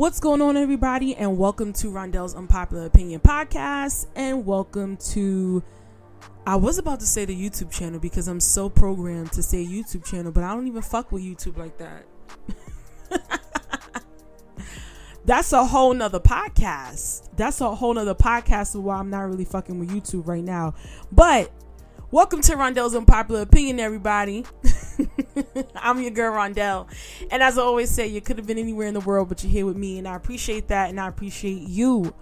What's going on, everybody? And welcome to Rondell's Unpopular Opinion Podcast. And welcome to, I was about to say the YouTube channel because I'm so programmed to say YouTube channel, but I don't even fuck with YouTube like that. That's a whole nother podcast. That's a whole nother podcast of why I'm not really fucking with YouTube right now. But welcome to Rondell's Unpopular Opinion, everybody. I'm your girl Rondell. And as I always say, you could have been anywhere in the world, but you're here with me. And I appreciate that. And I appreciate you.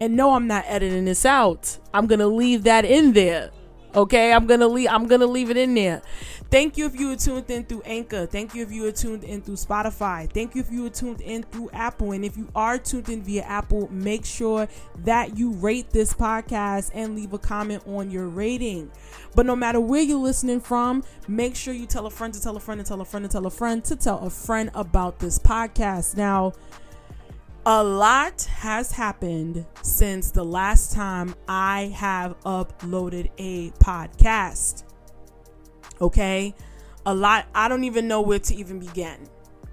And no, I'm not editing this out. I'm gonna leave that in there. Okay, I'm gonna leave. I'm gonna leave it in there. Thank you if you were tuned in through Anchor. Thank you if you were tuned in through Spotify. Thank you if you were tuned in through Apple. And if you are tuned in via Apple, make sure that you rate this podcast and leave a comment on your rating. But no matter where you're listening from, make sure you tell a friend to tell a friend to tell a friend to tell a friend to tell a friend about this podcast. Now, a lot has happened since the last time I have uploaded a podcast. Okay? A lot, I don't even know where to even begin.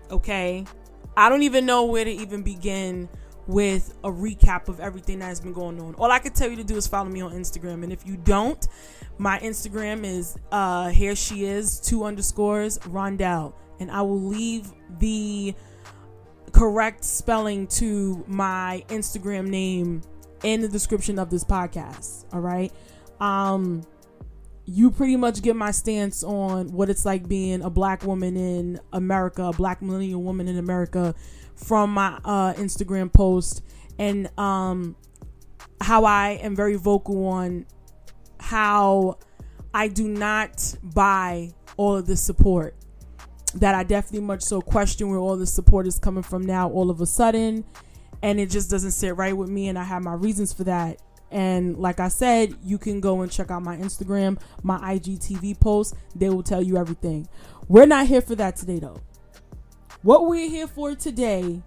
Okay? I don't even know where to even begin with a recap of everything that has been going on. All I can tell you to do is follow me on Instagram. And if you don't, my Instagram is uh here she is, two underscores Rondell. And I will leave the correct spelling to my Instagram name in the description of this podcast. All right. Um you pretty much get my stance on what it's like being a black woman in America, a black millennial woman in America from my uh, Instagram post and um, how I am very vocal on how I do not buy all of this support. That I definitely much so question where all the support is coming from now all of a sudden. And it just doesn't sit right with me. And I have my reasons for that. And like I said, you can go and check out my Instagram, my IGTV posts. They will tell you everything. We're not here for that today, though. What we're here for today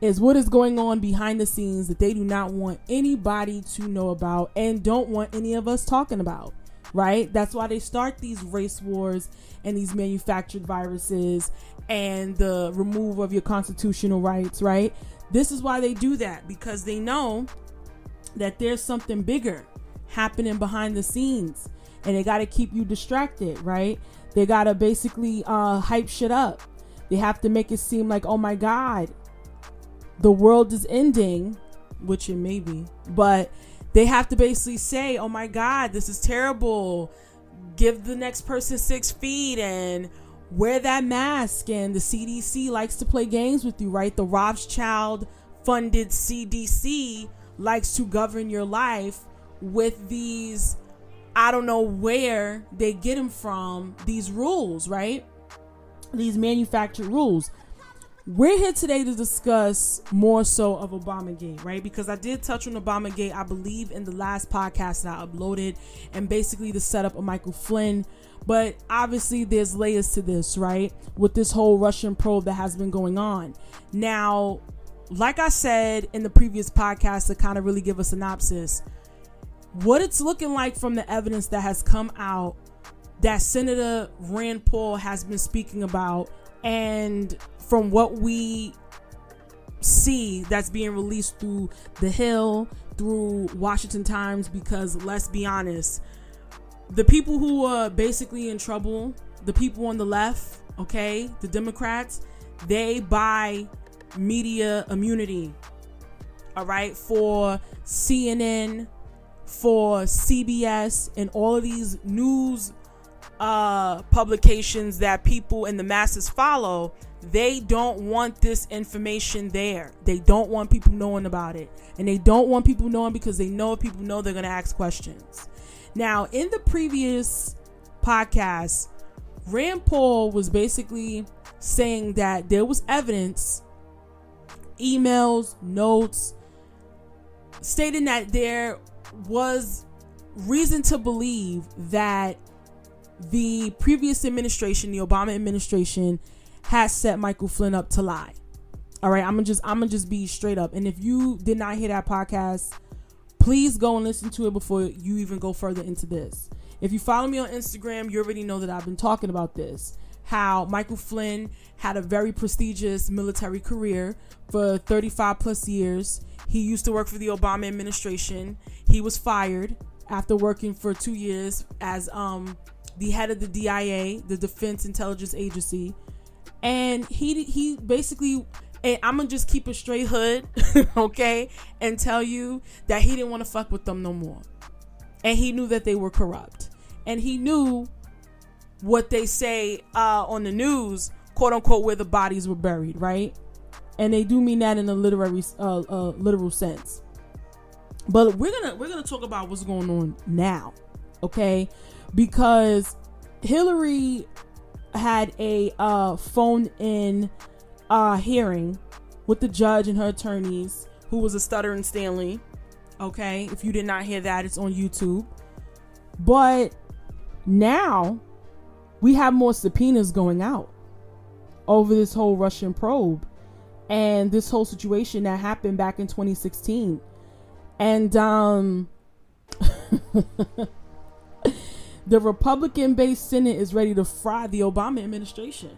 is what is going on behind the scenes that they do not want anybody to know about and don't want any of us talking about, right? That's why they start these race wars and these manufactured viruses and the removal of your constitutional rights, right? This is why they do that because they know that there's something bigger happening behind the scenes and they got to keep you distracted, right? They got to basically uh, hype shit up. They have to make it seem like, oh my God, the world is ending, which it may be, but they have to basically say, oh my God, this is terrible. Give the next person six feet and wear that mask. And the CDC likes to play games with you, right? The Rothschild funded CDC likes to govern your life with these I don't know where they get them from these rules, right? These manufactured rules. We're here today to discuss more so of Obamagate, right? Because I did touch on Obamagate, I believe, in the last podcast that I uploaded, and basically the setup of Michael Flynn. But obviously, there's layers to this, right? With this whole Russian probe that has been going on. Now, like I said in the previous podcast to kind of really give a synopsis, what it's looking like from the evidence that has come out that Senator Rand Paul has been speaking about, and from what we see that's being released through The Hill, through Washington Times, because let's be honest, the people who are basically in trouble, the people on the left, okay, the Democrats, they buy media immunity. All right, for CNN, for CBS, and all of these news uh, publications that people in the masses follow, they don't want this information there. They don't want people knowing about it. And they don't want people knowing because they know if people know, they're going to ask questions. Now, in the previous podcast, Rand Paul was basically saying that there was evidence emails, notes, stating that there was reason to believe that the previous administration, the Obama administration, has set Michael Flynn up to lie. All right, I'm gonna just I'm gonna just be straight up. And if you did not hear that podcast, please go and listen to it before you even go further into this. If you follow me on Instagram, you already know that I've been talking about this. how Michael Flynn had a very prestigious military career for 35 plus years. He used to work for the Obama administration. He was fired after working for two years as um, the head of the DIA, the Defense Intelligence Agency, and he he basically. And I'm gonna just keep a straight hood, okay, and tell you that he didn't want to fuck with them no more, and he knew that they were corrupt, and he knew what they say uh, on the news, quote unquote, where the bodies were buried, right? And they do mean that in a literary, uh, uh, literal sense. But we're gonna we're gonna talk about what's going on now, okay? Because Hillary had a uh, phone in uh, hearing with the judge and her attorneys, who was a stuttering Stanley. Okay, if you did not hear that, it's on YouTube. But now we have more subpoenas going out over this whole Russian probe and this whole situation that happened back in 2016 and um, the Republican based Senate is ready to fry the Obama administration.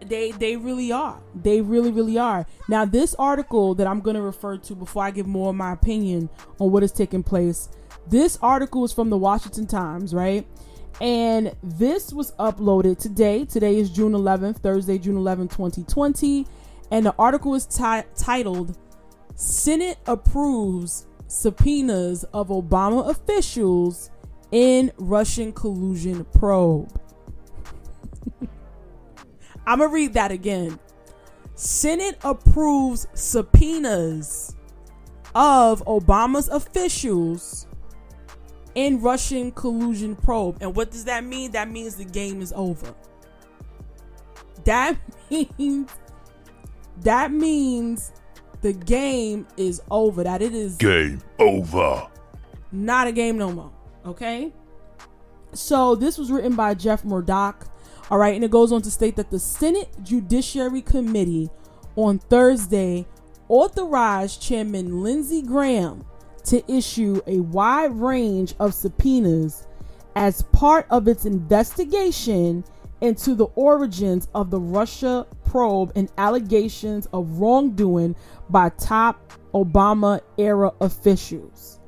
They they really are. They really really are. Now this article that I'm going to refer to before I give more of my opinion on what is taking place. This article is from the Washington Times, right? And this was uploaded today. Today is June 11th, Thursday, June 11, 2020. And the article is t- titled Senate approves subpoenas of Obama officials in Russian collusion probe. I'm going to read that again. Senate approves subpoenas of Obama's officials in Russian collusion probe. And what does that mean? That means the game is over. That means that means the game is over. That it is game over. Not a game no more. Okay. So this was written by Jeff Mordock. All right, and it goes on to state that the Senate Judiciary Committee on Thursday authorized Chairman Lindsey Graham to issue a wide range of subpoenas as part of its investigation into the origins of the Russia probe and allegations of wrongdoing by top Obama era officials.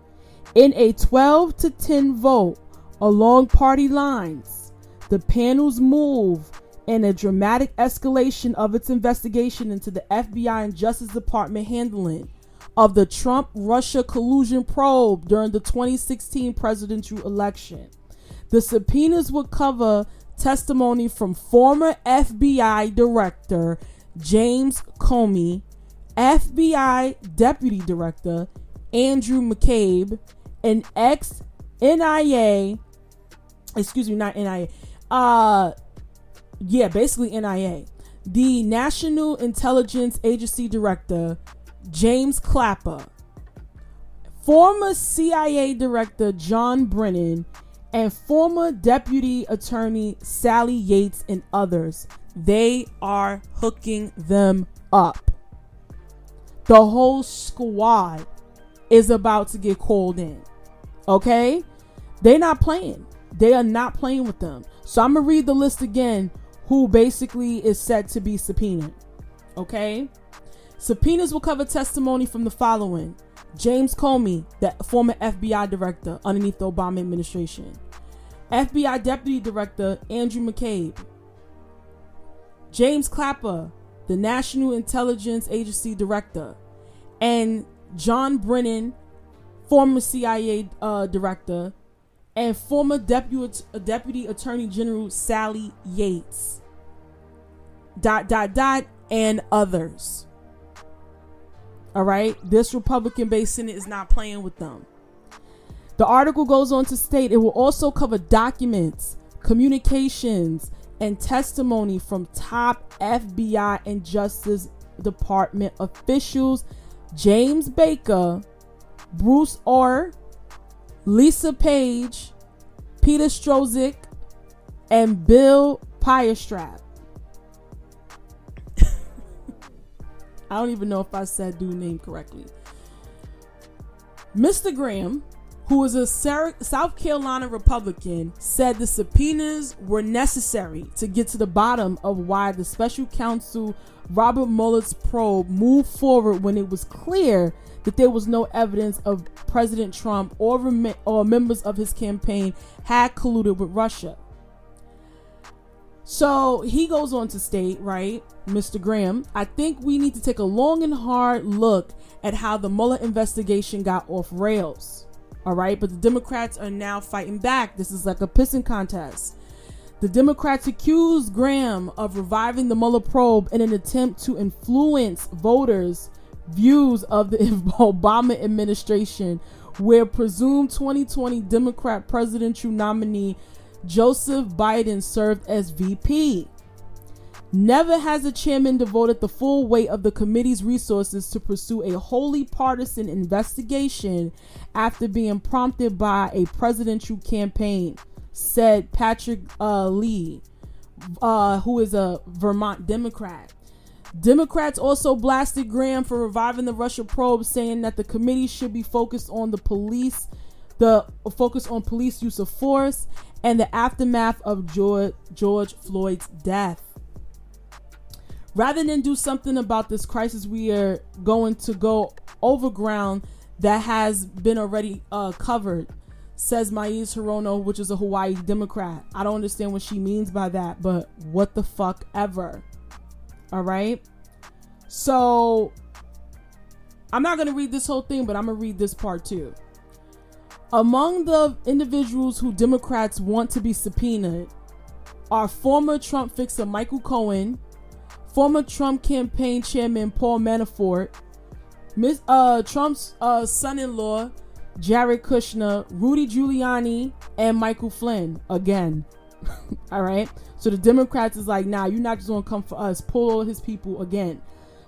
In a 12 to 10 vote along party lines, the panel's move and a dramatic escalation of its investigation into the FBI and Justice Department handling of the Trump Russia collusion probe during the 2016 presidential election. The subpoenas would cover testimony from former FBI Director James Comey, FBI Deputy Director Andrew McCabe, and ex NIA, excuse me, not NIA, uh, yeah, basically NIA, the National Intelligence Agency Director James Clapper, former CIA Director John Brennan, and former Deputy Attorney Sally Yates and others. They are hooking them up. The whole squad is about to get called in. Okay? They're not playing. They are not playing with them. So I'm going to read the list again who basically is said to be subpoenaed. Okay? Subpoenas will cover testimony from the following James Comey, the former FBI director underneath the Obama administration, FBI Deputy Director Andrew McCabe, James Clapper, the National Intelligence Agency Director, and John Brennan, former CIA uh, Director, and former Deputy, Deputy Attorney General Sally Yates. Dot, dot, dot, and others. All right. This Republican based Senate is not playing with them. The article goes on to state it will also cover documents, communications, and testimony from top FBI and Justice Department officials James Baker, Bruce Ohr, Lisa Page, Peter Strzok, and Bill Pirestrap. I don't even know if I said dude name correctly. Mr. Graham who is a South Carolina Republican, said the subpoenas were necessary to get to the bottom of why the special counsel Robert Mueller's probe moved forward when it was clear that there was no evidence of President Trump or, rem- or members of his campaign had colluded with Russia. So he goes on to state, right, Mr. Graham, I think we need to take a long and hard look at how the Mueller investigation got off rails. All right, but the Democrats are now fighting back. This is like a pissing contest. The Democrats accused Graham of reviving the Mueller probe in an attempt to influence voters' views of the Obama administration, where presumed 2020 Democrat presidential nominee Joseph Biden served as VP. Never has a chairman devoted the full weight of the committee's resources to pursue a wholly partisan investigation after being prompted by a presidential campaign, said Patrick uh, Leahy, uh, who is a Vermont Democrat. Democrats also blasted Graham for reviving the Russia probe, saying that the committee should be focused on the police, the focus on police use of force, and the aftermath of George, George Floyd's death rather than do something about this crisis, we are going to go over ground that has been already uh, covered, says Mazie Hirono, which is a Hawaii Democrat. I don't understand what she means by that, but what the fuck ever. All right. So I'm not going to read this whole thing, but I'm going to read this part too. Among the individuals who Democrats want to be subpoenaed are former Trump fixer Michael Cohen, former Trump campaign chairman Paul Manafort, uh, Trump's uh, son-in-law Jared Kushner, Rudy Giuliani, and Michael Flynn again. all right. So the Democrats is like, nah, you're not just gonna come for us. Pull all his people again.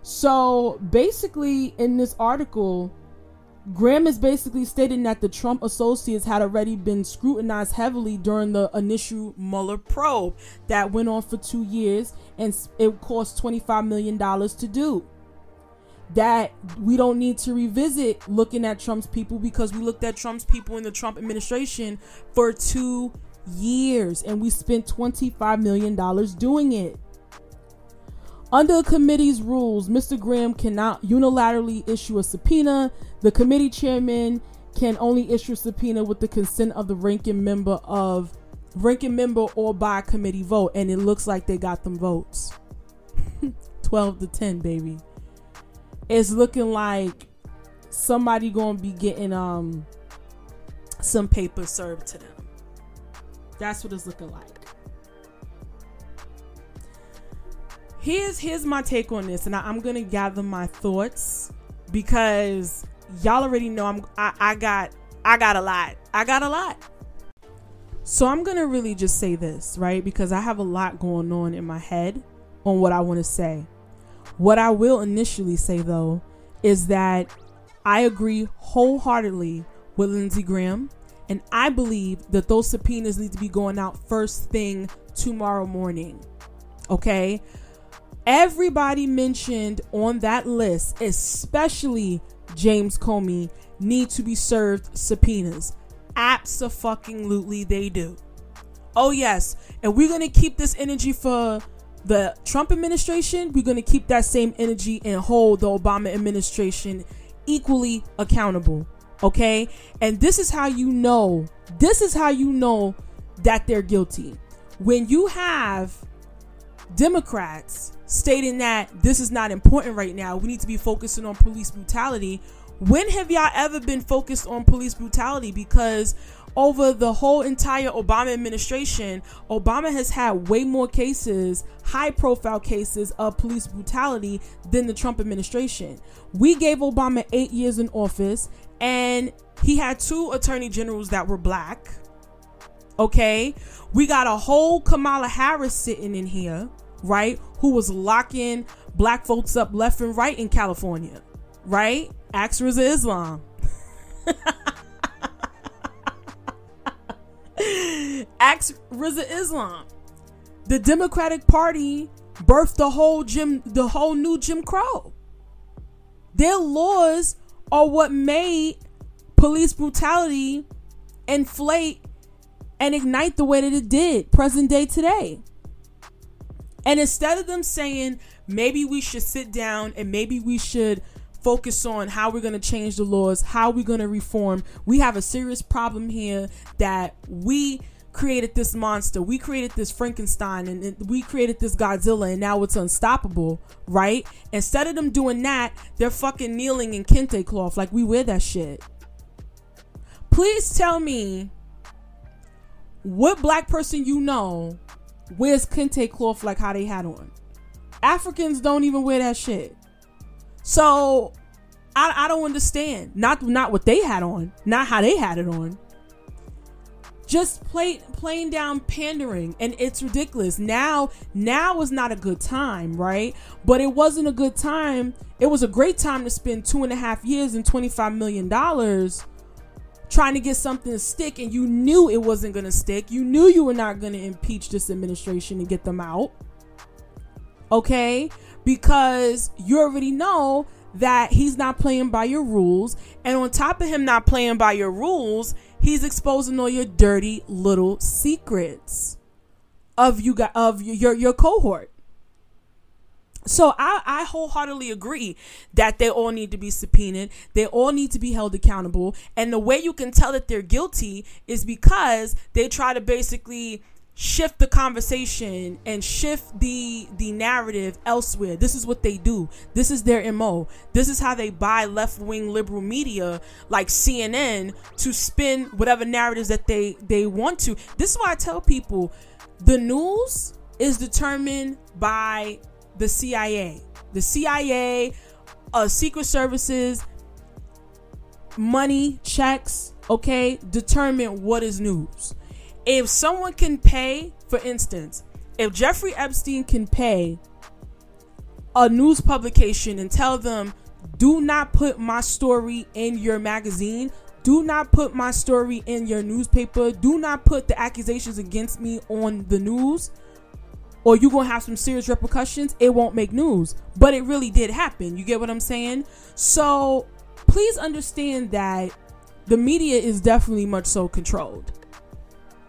So basically, in this article, Graham is basically stating that the Trump associates had already been scrutinized heavily during the initial Mueller probe that went on for two years and it cost $25 million to do. That we don't need to revisit looking at Trump's people because we looked at Trump's people in the Trump administration for two years and we spent $25 million doing it. Under the committee's rules, Mr. Graham cannot unilaterally issue a subpoena. The committee chairman can only issue a subpoena with the consent of the ranking member of ranking member or by committee vote, and it looks like they got them votes. 12 to 10, baby. It's looking like somebody gonna be getting um some paper served to them. That's what it's looking like. Here's here's my take on this, and I, am gonna gather my thoughts because y'all already know I'm I, I got I got a lot. I got a lot. So I'm gonna really just say this, right? Because I have a lot going on in my head on what I want to say. What I will initially say though is that I agree wholeheartedly with Lindsey Graham, and I believe that those subpoenas need to be going out first thing tomorrow morning. Okay? Everybody mentioned on that list, especially James Comey, need to be served subpoenas. Absolutely, they do. Oh, yes. And we're going to keep this energy for the Trump administration. We're going to keep that same energy and hold the Obama administration equally accountable. Okay. And this is how you know, this is how you know that they're guilty. When you have Democrats stating that this is not important right now. We need to be focusing on police brutality. When have y'all ever been focused on police brutality? Because over the whole entire Obama administration, Obama has had way more cases, high profile cases of police brutality than the Trump administration. We gave Obama eight years in office and he had two attorney generals that were black. Okay. We got a whole Kamala Harris sitting in here right? Who was locking black folks up left and right in California, right? Ask Rizza Islam. Ask Rizza Islam. The Democratic Party birthed the whole Jim, the whole new Jim Crow. Their laws are what made police brutality inflate and ignite the way that it did present day today. And instead of them saying, maybe we should sit down and maybe we should focus on how we're going to change the laws, how we're going to reform, we have a serious problem here that we created this monster, we created this Frankenstein, and we created this Godzilla, and now it's unstoppable, right? Instead of them doing that, they're fucking kneeling in kente cloth like we wear that shit. Please tell me what black person you know wears kente cloth like how they had on. Africans don't even wear that shit. So I, I don't understand. Not not what they had on, not how they had it on. Just play, playing down pandering, and it's ridiculous. Now, now is not a good time, right? But it wasn't a good time. It was a great time to spend two and a half years and twenty five million dollars trying to get something to stick and you knew it wasn't going to stick. You knew you were not going to impeach this administration and get them out. Okay? Because you already know that he's not playing by your rules. And on top of him not playing by your rules, he's exposing all your dirty little secrets of you got of your your cohort. So I, I wholeheartedly agree that they all need to be subpoenaed. They all need to be held accountable. And the way you can tell that they're guilty is because they try to basically shift the conversation and shift the the narrative elsewhere. This is what they do. This is their MO. This is how they buy left-wing liberal media like CNN to spin whatever narratives that they they want to. This is why I tell people the news is determined by the CIA. The CIA, uh, Secret Services, money, checks, okay, determine what is news. If someone can pay, for instance, if Jeffrey Epstein can pay a news publication and tell them, do not put my story in your magazine, do not put my story in your newspaper, do not put the accusations against me on the news or you're gonna have some serious repercussions, it won't make news. But it really did happen. You get what I'm saying? So please understand that the media is definitely much so controlled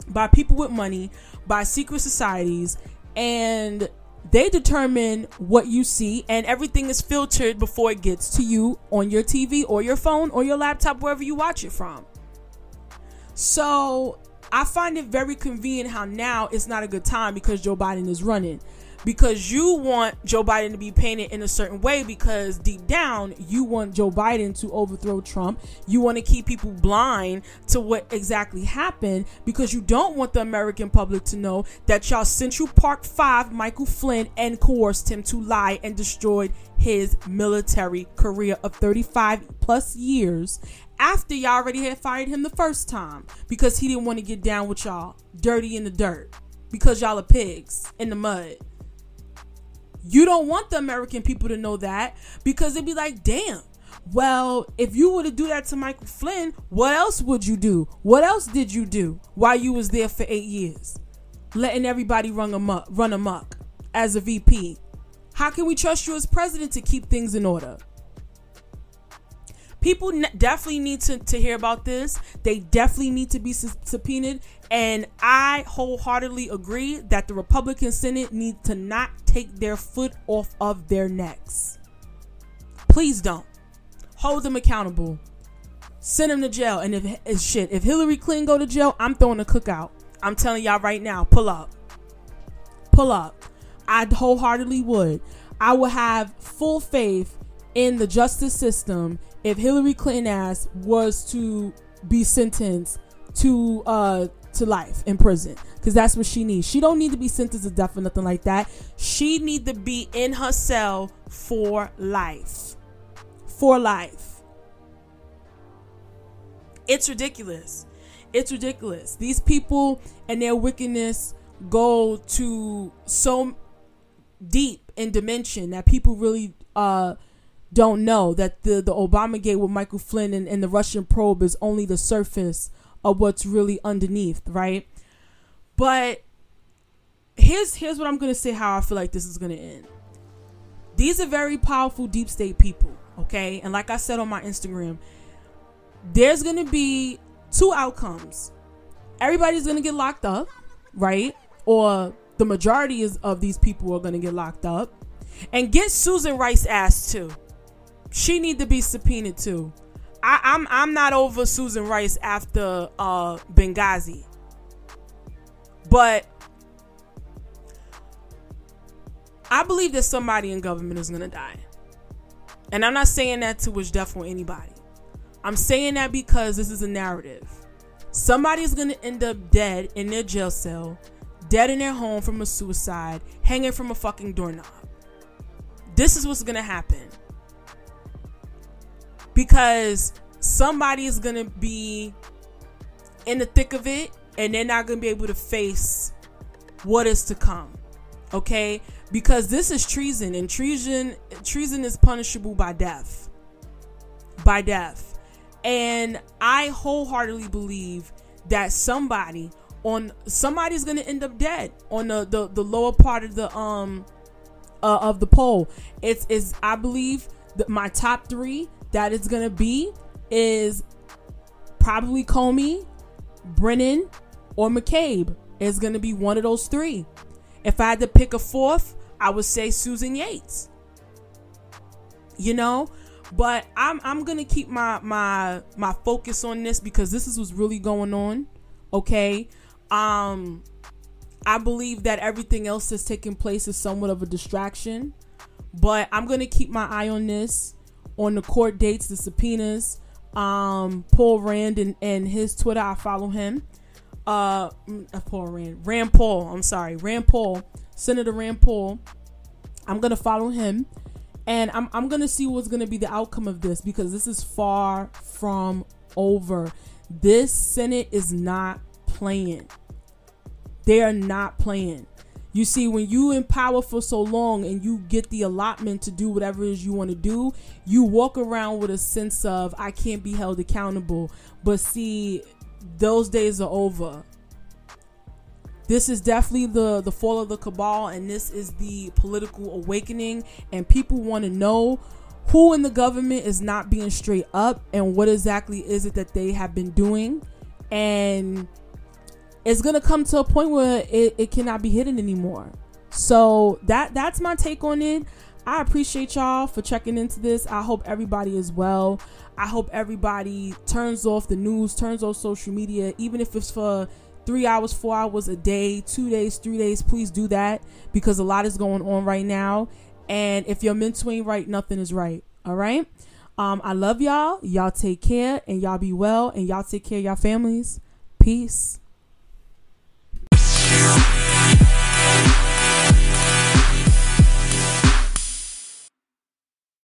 by people with money, by secret societies, and they determine what you see, and everything is filtered before it gets to you on your TV or your phone or your laptop, wherever you watch it from. So I find it very convenient how now it's not a good time because Joe Biden is running. Because you want Joe Biden to be painted in a certain way because deep down you want Joe Biden to overthrow Trump. You want to keep people blind to what exactly happened because you don't want the American public to know that y'all Central Park 5 Michael Flynn and coerced him to lie and destroyed his military career of 35 plus years after y'all already had fired him the first time because he didn't want to get down with y'all dirty in the dirt because y'all are pigs in the mud. You don't want the American people to know that because they'd be like, damn. Well, if you were to do that to Michael Flynn, what else would you do? What else did you do while you was there for eight years? Letting everybody run amok, run amok as a VP. How can we trust you as president to keep things in order? people ne- definitely need to, to hear about this. They definitely need to be su- subpoenaed. And I wholeheartedly agree that the Republican Senate needs to not take their foot off of their necks. Please don't. Hold them accountable. Send them to jail. And if, shit, if Hillary Clinton go to jail, I'm throwing a cookout. I'm telling y'all right now, pull up. Pull up. I wholeheartedly would. I would have full faith in the justice system if Hillary Clinton ass was to be sentenced to uh to life in prison because that's what she needs. She don't need to be sentenced to death or nothing like that. She need to be in her cell for life. For life. It's ridiculous. It's ridiculous. These people and their wickedness go to so deep in dimension that people really uh don't know that the the Obama gate with Michael Flynn and, and the Russian probe is only the surface of what's really underneath, right? But here's here's what I'm gonna say how I feel like this is gonna end. These are very powerful deep state people, okay? And like I said on my Instagram, there's to be two outcomes. Everybody's to get locked up, right? Or the majority is, of these people are to get locked up. And get Susan Rice ass too. She need to be subpoenaed too. I, I'm I'm not over Susan Rice after uh, Benghazi, but I believe that somebody in government is gonna die, and I'm not saying that to wish death on anybody. I'm saying that because this is a narrative. Somebody is gonna end up dead in their jail cell, dead in their home from a suicide, hanging from a fucking doorknob. This is what's gonna happen because somebody is gonna be in the thick of it and they're not gonna be able to face what is to come okay? Because this is treason and treason treason is punishable by death by death. And i wholeheartedly believe that somebody on somebody's gonna end up dead on the the, the lower part of the um uh, of the poll it's is i believe that my top three that it's gonna be is probably Comey, Brennan, or McCabe. It's gonna be one of those three. If I had to pick a fourth, I would say Susan Yates. You know, but I'm I'm gonna keep my my my focus on this because this is what's really going on. Okay, um, I believe that everything else that's taking place is somewhat of a distraction, but I'm gonna keep my eye on this on the court dates, the subpoenas. Um, Paul Rand and, and his Twitter, I follow him. Uh, mm, uh, Paul Rand, Rand Paul. I'm sorry, Rand Paul, Senator Rand Paul. I'm gonna follow him, and I'm I'm gonna see what's gonna be the outcome of this because this is far from over. This Senate is not playing. They are not playing. You see, when you in power for so long and you get the allotment to do whatever it is you want to do, you walk around with a sense of I can't be held accountable. But see, those days are over. This is definitely the the fall of the cabal, and this is the political awakening. And people want to know who in the government is not being straight up, and what exactly is it that they have been doing, and it's gonna come to a point where it, it cannot be hidden anymore. So that that's my take on it. I appreciate y'all for checking into this. I hope everybody is well. I hope everybody turns off the news, turns off social media, even if it's for three hours, four hours a day, two days, three days. Please do that because a lot is going on right now. And if your mental ain't right, nothing is right. All right. Um, I love y'all. Y'all take care and y'all be well and y'all take care of y'all families. Peace.